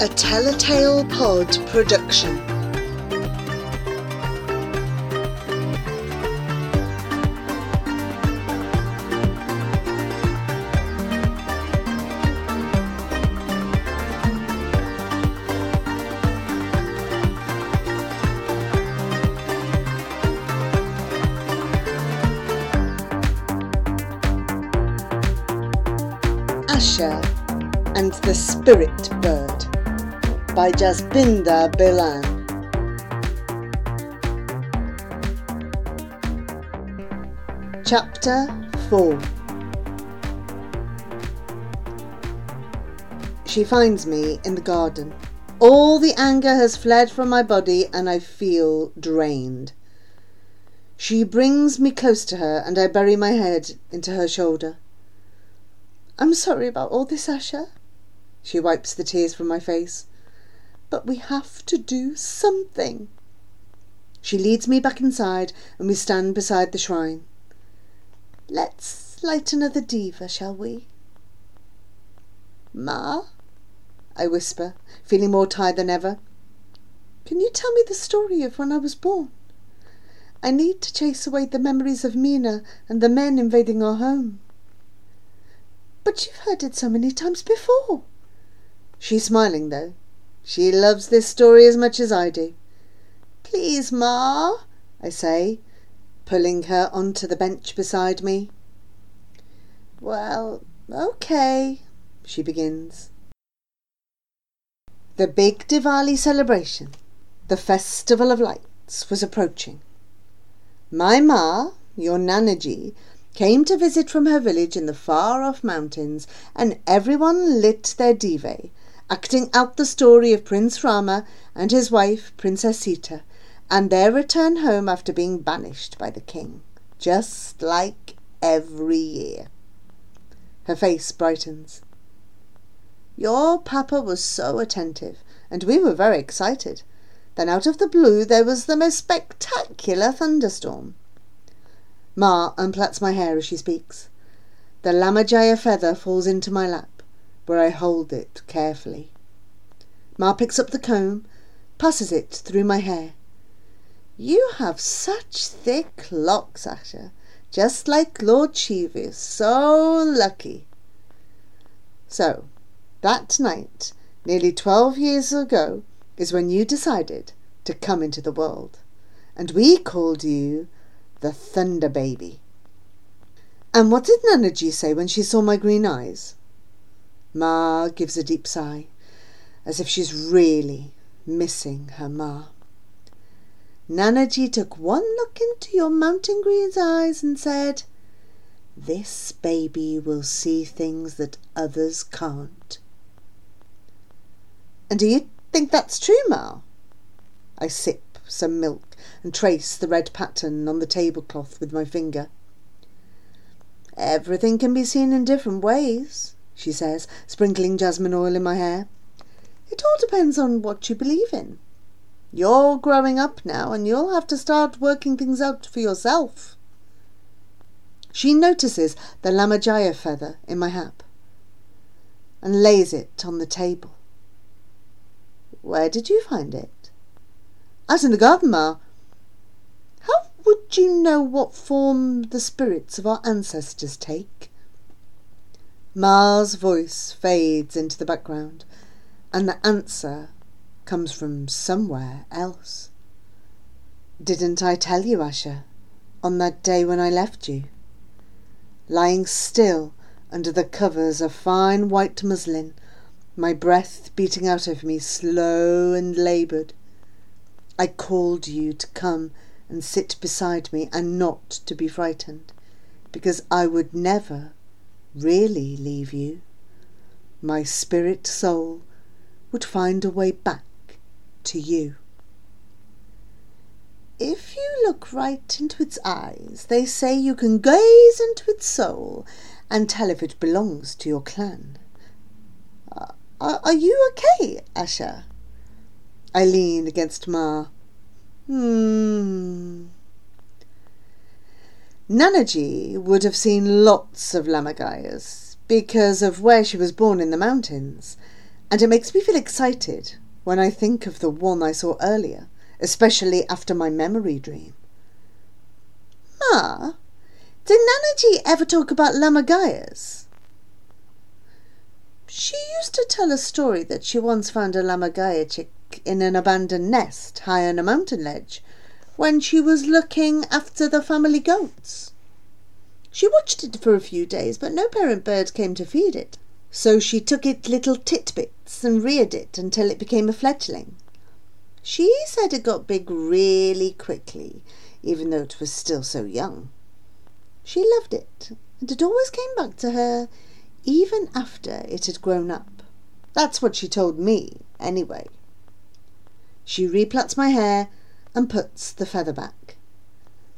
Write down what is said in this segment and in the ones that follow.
A Tell a Tale Pod production. Asha and the Spirit Bird by Jasbinder Bilan. Chapter 4 She finds me in the garden. All the anger has fled from my body and I feel drained. She brings me close to her and I bury my head into her shoulder. I'm sorry about all this, Asha. She wipes the tears from my face. But we have to do something. She leads me back inside and we stand beside the shrine. Let's light another diva, shall we? Ma? I whisper, feeling more tired than ever. Can you tell me the story of when I was born? I need to chase away the memories of Mina and the men invading our home. But you've heard it so many times before. She's smiling, though. She loves this story as much as I do. Please, Ma, I say, pulling her onto the bench beside me. Well, okay, she begins. The big Diwali celebration, the Festival of Lights, was approaching. My ma, your Nanaji, came to visit from her village in the far off mountains, and everyone lit their dive, acting out the story of Prince Rama and his wife, Princess Sita, and their return home after being banished by the king, just like every year. Her face brightens. Your papa was so attentive, and we were very excited. Then out of the blue there was the most spectacular thunderstorm. Ma unplaits my hair as she speaks. The lammergeier feather falls into my lap, where I hold it carefully. Ma picks up the comb, passes it through my hair. You have such thick locks, Asha, just like Lord Shiva. So lucky. So, that night, nearly twelve years ago, is when you decided to come into the world. And we called you the Thunder Baby. And what did Nanaji say when she saw my green eyes? Ma gives a deep sigh, as if she's really missing her Ma. Nanaji took one look into your mountain green's eyes and said, This baby will see things that others can't. And do you think that's true, Ma? I sip some milk and trace the red pattern on the tablecloth with my finger. Everything can be seen in different ways, she says, sprinkling jasmine oil in my hair. It all depends on what you believe in. You're growing up now, and you'll have to start working things out for yourself. She notices the lammergeier feather in my hat and lays it on the table. Where did you find it? Out in the garden, Ma. How would you know what form the spirits of our ancestors take? Ma's voice fades into the background, and the answer comes from somewhere else. Didn't I tell you, Asha, on that day when I left you? Lying still under the covers of fine white muslin, my breath beating out of me slow and laboured. I called you to come and sit beside me and not to be frightened, because I would never really leave you. My spirit soul would find a way back to you. If you look right into its eyes, they say you can gaze into its soul and tell if it belongs to your clan. Uh, are you okay, Asha? I lean against Ma. Hmm. Nanaji would have seen lots of lammergeiers because of where she was born in the mountains, And it makes me feel excited when I think of the one I saw earlier, especially after my memory dream. Ma, did Nanaji ever talk about lammergeiers? She used to tell a story that she once found a lammergeier chick in an abandoned nest high on a mountain ledge when she was looking after the family goats. She watched it for a few days, but no parent bird came to feed it. So she took it little titbits and reared it until it became a fledgling. She said it got big really quickly, even though it was still so young. She loved it, and it always came back to her even after it had grown up. That's what she told me, anyway. She replats my hair and puts the feather back.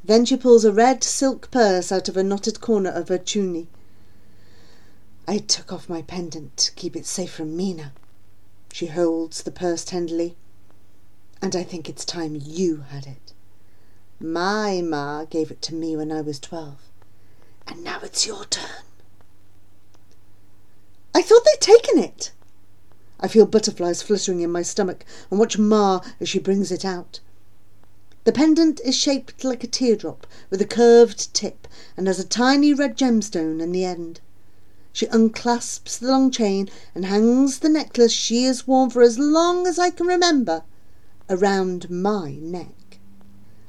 Then she pulls a red silk purse out of a knotted corner of her tunic. I took off my pendant to keep it safe from Mina. She holds the purse tenderly. And I think it's time you had it. My ma gave it to me when I was twelve and now it's your turn. I thought they'd taken it. I feel butterflies fluttering in my stomach and watch Ma as she brings it out. The pendant is shaped like a teardrop with a curved tip and has a tiny red gemstone in the end. She unclasps the long chain and hangs the necklace she has worn for as long as I can remember around my neck.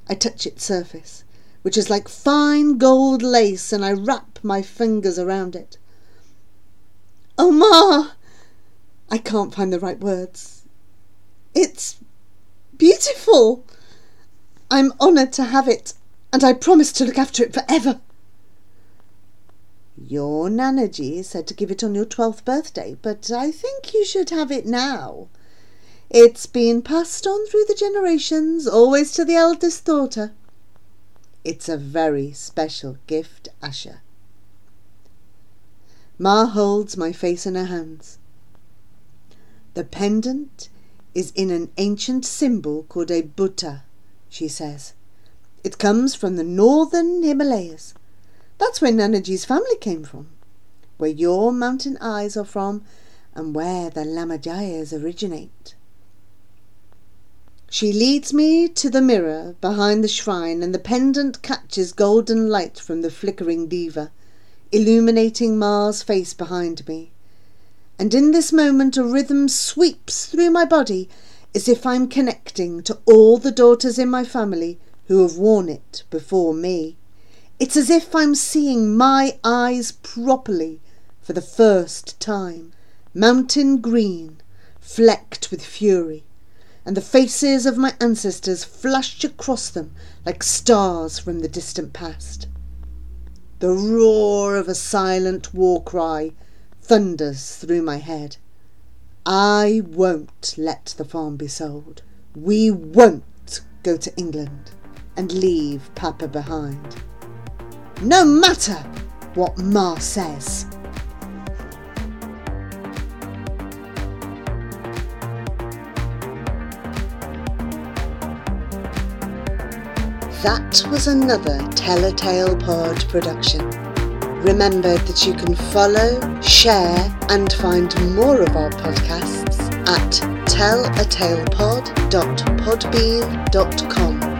I touch its surface which is like fine gold lace, and I wrap my fingers around it. Oh, Ma! I can't find the right words. It's beautiful. I'm honoured to have it, and I promise to look after it forever. Your Nanaji said to give it on your twelfth birthday, but I think you should have it now. It's been passed on through the generations, always to the eldest daughter. It's a very special gift, Asha. Ma holds my face in her hands. The pendant is in an ancient symbol called a buta, she says. It comes from the northern Himalayas. That's where Nanaji's family came from, where your mountain eyes are from, and where the Lammergeiers originate. She leads me to the mirror behind the shrine, and the pendant catches golden light from the flickering diva, illuminating Ma's face behind me. And in this moment, a rhythm sweeps through my body as if I'm connecting to all the daughters in my family who have worn it before me. It's as if I'm seeing my eyes properly for the first time. Mountain green, flecked with fury and the faces of my ancestors flashed across them like stars from the distant past. The roar of a silent war cry thunders through my head. I won't let the farm be sold. We won't go to England and leave Papa behind. No matter what Ma says. That was another Tell a Tale Pod production. Remember that you can follow, share, and find more of our podcasts at tellatalepod.podbean.com.